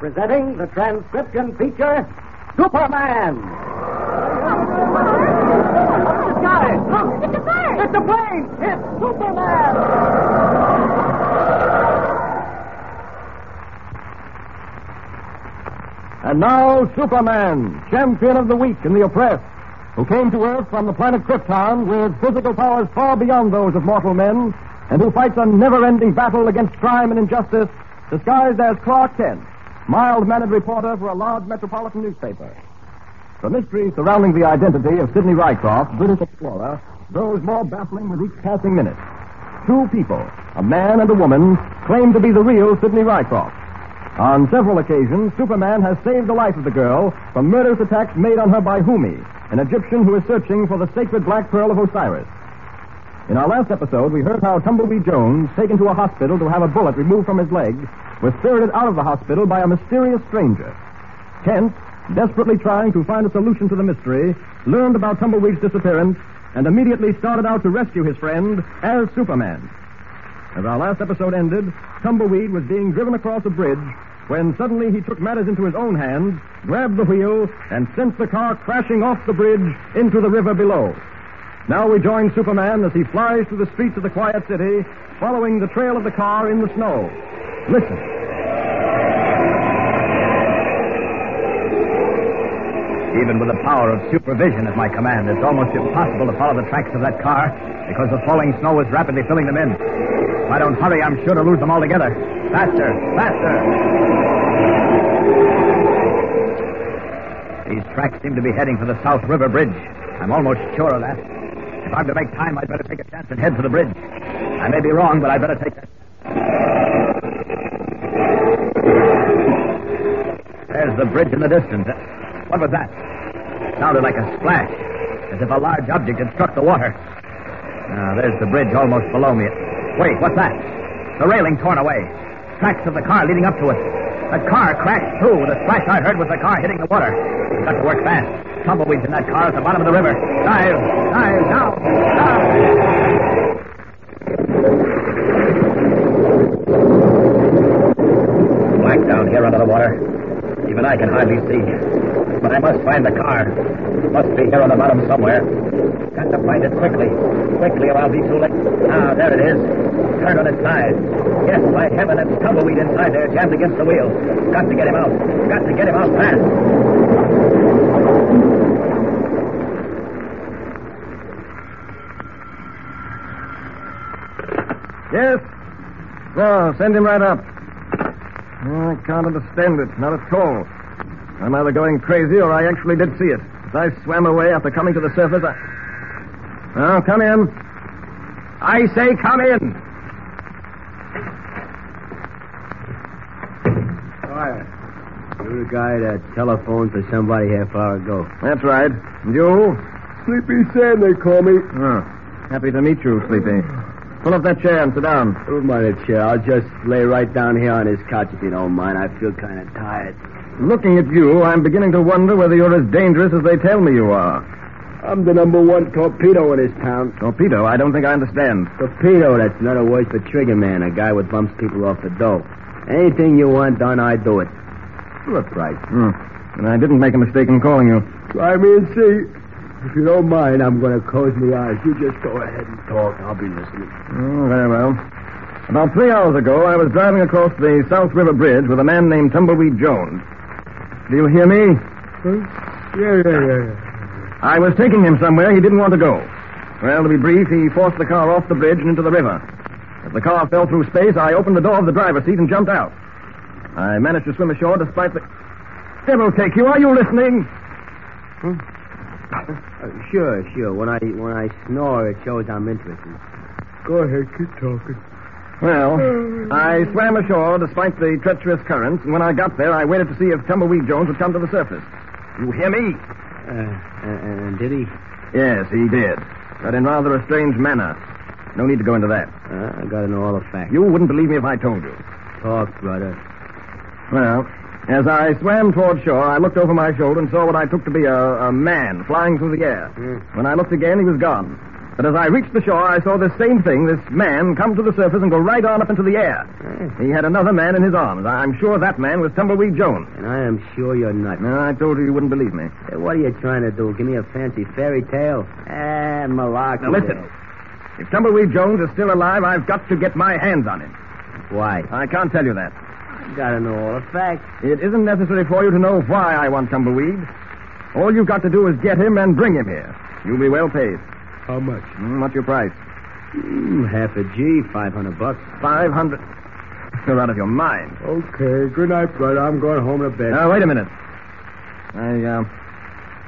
Presenting the transcription feature, Superman. Got it! Look! It's a bird! It's a plane! It's Superman! And now, Superman, champion of the weak and the oppressed, who came to Earth from the planet Krypton with physical powers far beyond those of mortal men, and who fights a never-ending battle against crime and injustice, disguised as Clark Kent mild-mannered reporter for a large metropolitan newspaper. The mystery surrounding the identity of Sidney Rycroft, British explorer, grows more baffling with each passing minute. Two people, a man and a woman, claim to be the real Sidney Rycroft. On several occasions, Superman has saved the life of the girl from murderous attacks made on her by Humi, an Egyptian who is searching for the sacred black pearl of Osiris. In our last episode, we heard how Tumbleweed Jones, taken to a hospital to have a bullet removed from his leg, was spirited out of the hospital by a mysterious stranger. Kent, desperately trying to find a solution to the mystery, learned about Tumbleweed's disappearance and immediately started out to rescue his friend as Superman. As our last episode ended, Tumbleweed was being driven across a bridge when suddenly he took matters into his own hands, grabbed the wheel, and sent the car crashing off the bridge into the river below. Now we join Superman as he flies through the streets of the quiet city, following the trail of the car in the snow. Listen. Even with the power of supervision at my command, it's almost impossible to follow the tracks of that car because the falling snow is rapidly filling them in. If I don't hurry, I'm sure to lose them altogether. Faster, faster. These tracks seem to be heading for the South River Bridge. I'm almost sure of that. If I'm to make time, I'd better take a chance and head for the bridge. I may be wrong, but I'd better take that. There's the bridge in the distance. What was that? Sounded like a splash, as if a large object had struck the water. Now, there's the bridge almost below me. Wait, what's that? The railing torn away. Tracks of the car leading up to it. The car crashed through. The splash I heard was the car hitting the water. Got to work fast. Tumbleweeds in that car at the bottom of the river. Dive! Dive! Now! Now! Black down here under the water. Even I can hardly see. But I must find the car. Must be here on the bottom somewhere. Got to find it quickly. Quickly, or I'll be too late. Ah, there it is. Turned on its side. Yes, by heaven, it's tumbleweed inside there, jammed against the wheel. Got to get him out. Got to get him out fast. No, send him right up. I can't understand it. Not at all. I'm either going crazy or I actually did see it. As I swam away after coming to the surface, I. Oh, come in. I say come in. Quiet. You're the guy that telephoned for somebody half hour ago. That's right. And you? Sleepy Sam, they call me. Oh, happy to meet you, Sleepy. Pull up that chair and sit down. Don't mind a chair. I'll just lay right down here on this couch if you don't mind. I feel kind of tired. Looking at you, I'm beginning to wonder whether you're as dangerous as they tell me you are. I'm the number one torpedo in this town. Torpedo? I don't think I understand. Torpedo, that's another word for trigger man, a guy what bumps people off the dough. Anything you want done, I do it. Look right. Hmm. And I didn't make a mistake in calling you. Try me and see. If you don't mind, I'm going to close my eyes. You just go ahead and talk. I'll be listening. Oh, very well. About three hours ago, I was driving across the South River Bridge with a man named Tumbleweed Jones. Do you hear me? Yeah, yeah, yeah. Yeah. I was taking him somewhere he didn't want to go. Well, to be brief, he forced the car off the bridge and into the river. As the car fell through space, I opened the door of the driver's seat and jumped out. I managed to swim ashore despite the. Devil take you! Are you listening? Uh, sure, sure. When I when I snore, it shows I'm interested. Go ahead, keep talking. Well, I swam ashore despite the treacherous currents, and when I got there, I waited to see if Tumbleweed Jones would come to the surface. You hear me? Uh, and, and did he? Yes, he did. But in rather a strange manner. No need to go into that. Uh, I got to know all the facts. You wouldn't believe me if I told you. talk, brother. Well, as I swam toward shore, I looked over my shoulder and saw what I took to be a, a man flying through the air. When I looked again, he was gone. But as I reached the shore, I saw this same thing, this man, come to the surface and go right on up into the air. He had another man in his arms. I'm sure that man was Tumbleweed Jones. And I am sure you're not. No, I told you you wouldn't believe me. Hey, what are you trying to do? Give me a fancy fairy tale? Ah, malarkey. Now, listen. If Tumbleweed Jones is still alive, I've got to get my hands on him. Why? I can't tell you that. I got to know all the facts. It isn't necessary for you to know why I want Tumbleweed. All you've got to do is get him and bring him here. You'll be well paid. How much? Hmm, what's your price? Mm, half a G, 500 bucks. Five hundred. You're out of your mind. Okay, good night, brother. I'm going home to bed. Now, wait a minute. I, uh,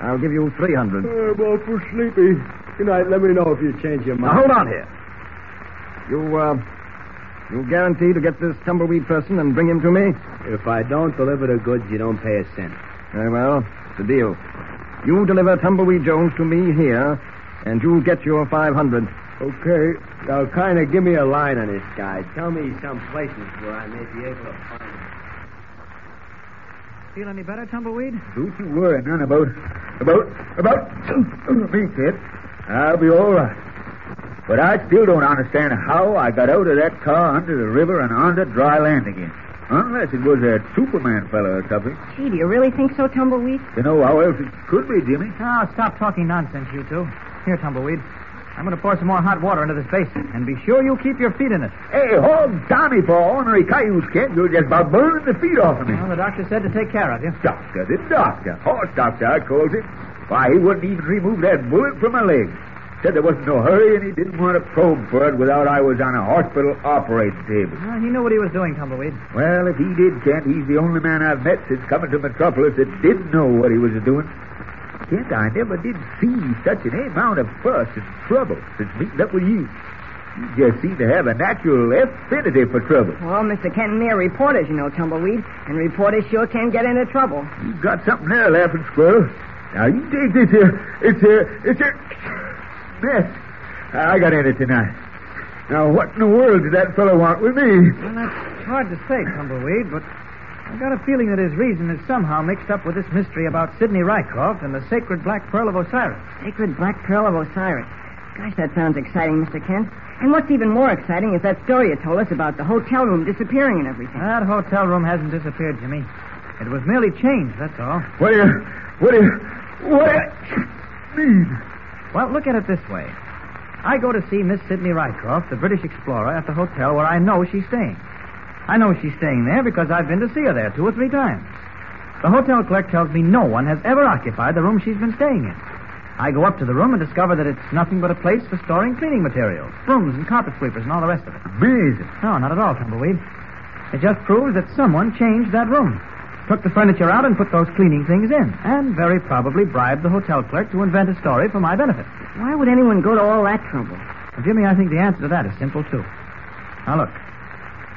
I'll give you three hundred. I'm awful sleepy. Good night. Let me know if you change your mind. Now, mind. hold on here. You, uh, you guarantee to get this tumbleweed person and bring him to me? If I don't deliver the goods, you don't pay a cent. Very well. It's a deal. You deliver Tumbleweed Jones to me here, and you'll get your five hundred. Okay. Now, kind of give me a line on this guy. Tell me some places where I may be able to find him. Feel any better, Tumbleweed? Don't you worry none about about about me, kid. I'll be all right. But I still don't understand how I got out of that car under the river and onto dry land again. Unless it was that Superman fellow or something. Gee, do you really think so, Tumbleweed? You know how else it could be, Jimmy. Now, stop talking nonsense, you two. Here, Tumbleweed. I'm going to pour some more hot water into this basin, and be sure you keep your feet in it. Hey, hold Tommy for ornery cayuse, kid. You're just about burning the feet off of me. Well, the doctor said to take care of you. Doctor, the doctor. Horse doctor, I called him. Why, he wouldn't even remove that bullet from my leg. Said there wasn't no hurry, and he didn't want to probe for it without I was on a hospital operating table. Well, he knew what he was doing, Tumbleweed. Well, if he did, Kent, he's the only man I've met since coming to Metropolis that didn't know what he was doing. Kent, I never did see such an amount of fuss and trouble since meeting up with you. You just seem to have a natural affinity for trouble. Well, Mr. Kent and me are reporters, you know, Tumbleweed. And reporters sure can get into trouble. You've got something there, laughing squirrel. Now you take this here. It's a, it's a mess. I got in it tonight. Now, what in the world did that fellow want with me? Well, that's hard to say, Tumbleweed, but I've got a feeling that his reason is somehow mixed up with this mystery about Sidney Rycroft and the sacred Black Pearl of Osiris. Sacred Black Pearl of Osiris. Gosh, that sounds exciting, Mr. Kent. And what's even more exciting is that story you told us about the hotel room disappearing and everything. That hotel room hasn't disappeared, Jimmy. It was merely changed, that's all. What do you, what do you, what do you mean? Well, look at it this way. I go to see Miss Sidney Rycroft, the British explorer, at the hotel where I know she's staying. I know she's staying there because I've been to see her there two or three times. The hotel clerk tells me no one has ever occupied the room she's been staying in. I go up to the room and discover that it's nothing but a place for storing cleaning materials, brooms and carpet sweepers and all the rest of it. Amazing. No, not at all, Tumbleweed. It just proves that someone changed that room, took the furniture out and put those cleaning things in, and very probably bribed the hotel clerk to invent a story for my benefit. Why would anyone go to all that trouble? Well, Jimmy, I think the answer to that is simple, too. Now, look.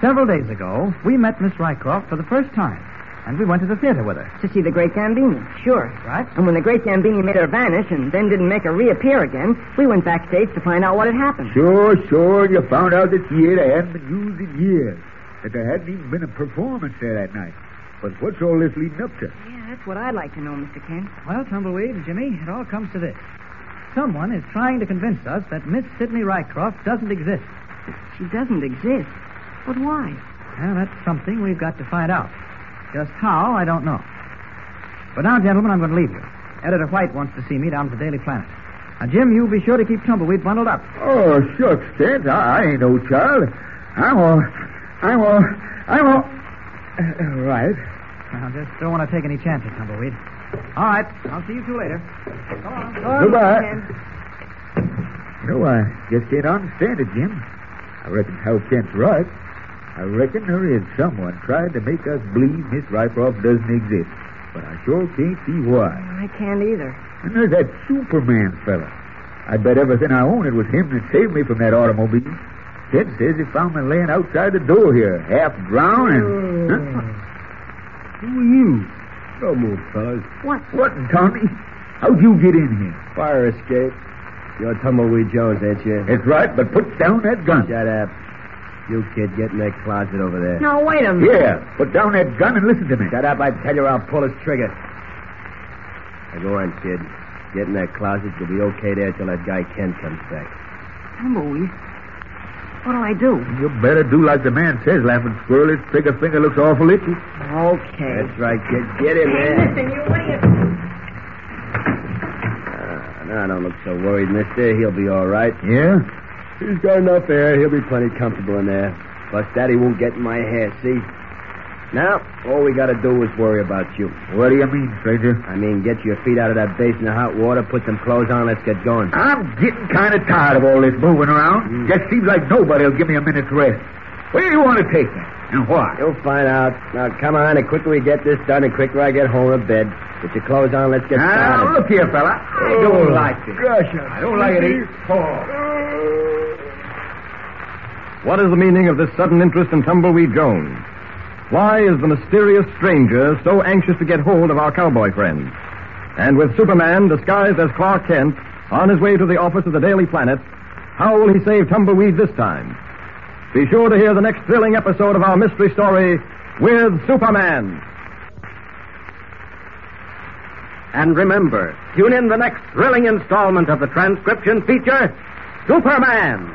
Several days ago, we met Miss Rycroft for the first time, and we went to the theater with her. To see the Great Gambini. Sure. Right? And when the Great Gambini made her vanish and then didn't make her reappear again, we went backstage to find out what had happened. Sure, sure. You found out that theater hadn't been used in years. That there hadn't even been a performance there that night. But what's all this leading up to? Yeah, that's what I'd like to know, Mr. Kent. Well, Tumbleweed, Jimmy, it all comes to this. Someone is trying to convince us that Miss Sidney Rycroft doesn't exist. She doesn't exist. But why? Well, that's something we've got to find out. Just how, I don't know. But now, gentlemen, I'm going to leave you. Editor White wants to see me down at the Daily Planet. Now, Jim, you be sure to keep Tumbleweed bundled up. Oh, shucks, Kent. I, I ain't no child. I'm all. I'm all. I'm all. Uh, right. I just don't want to take any chances, Tumbleweed. All right. I'll see you two later. Come on. Goodbye. Kent. You know, I just can't understand it, Jim. I reckon Hal Kent's right. I reckon there is someone trying to make us believe Miss Rycroft doesn't exist. But I sure can't see why. I can't either. And there's that Superman fella. I bet everything I own it was him that saved me from that automobile. Kent says he found me laying outside the door here, half drowned. and- Huh? Who are you? Don't move, fellas. What? What, Tommy? How'd you get in here? Fire escape. You're Tumbleweed Jones, ain't you? That's right, but put down that gun. Shut up. You kid, get in that closet over there. No, wait a minute. Yeah, put down that gun and listen to me. Shut up, I tell you, I'll pull his trigger. Now go on, kid. Get in that closet. You'll be okay there till that guy Kent comes back. Tumbleweed. What'll I do? You better do like the man says, laughing squirrel. His trigger finger looks awful itchy. Okay. That's right, kid. Get him in Hey, there. listen, you what idiot. Ah, now, don't look so worried, mister. He'll be all right. Yeah? He's got enough air. He'll be plenty comfortable in there. Plus, Daddy won't get in my hair, see? Now, all we gotta do is worry about you. What do you mean, stranger? I mean, get your feet out of that basin of hot water, put some clothes on, let's get going. I'm getting kind of tired of all this moving around. Mm. Just seems like nobody will give me a minute's rest. Where do you want to take me? And why? You'll find out. Now, come on. The quicker we get this done, the quicker I get home to bed. Get your clothes on, let's get Now, started. look here, fella. I Oh, don't like this. gosh, I don't like it either. What is the meaning of this sudden interest in Tumbleweed Jones? Why is the mysterious stranger so anxious to get hold of our cowboy friend? And with Superman disguised as Clark Kent on his way to the office of the Daily Planet, how will he save Tumbleweed this time? Be sure to hear the next thrilling episode of our mystery story with Superman. And remember, tune in the next thrilling installment of the transcription feature, Superman.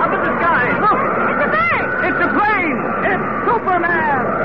Up in the sky! Look! It's a plane! It's a plane! It's Superman!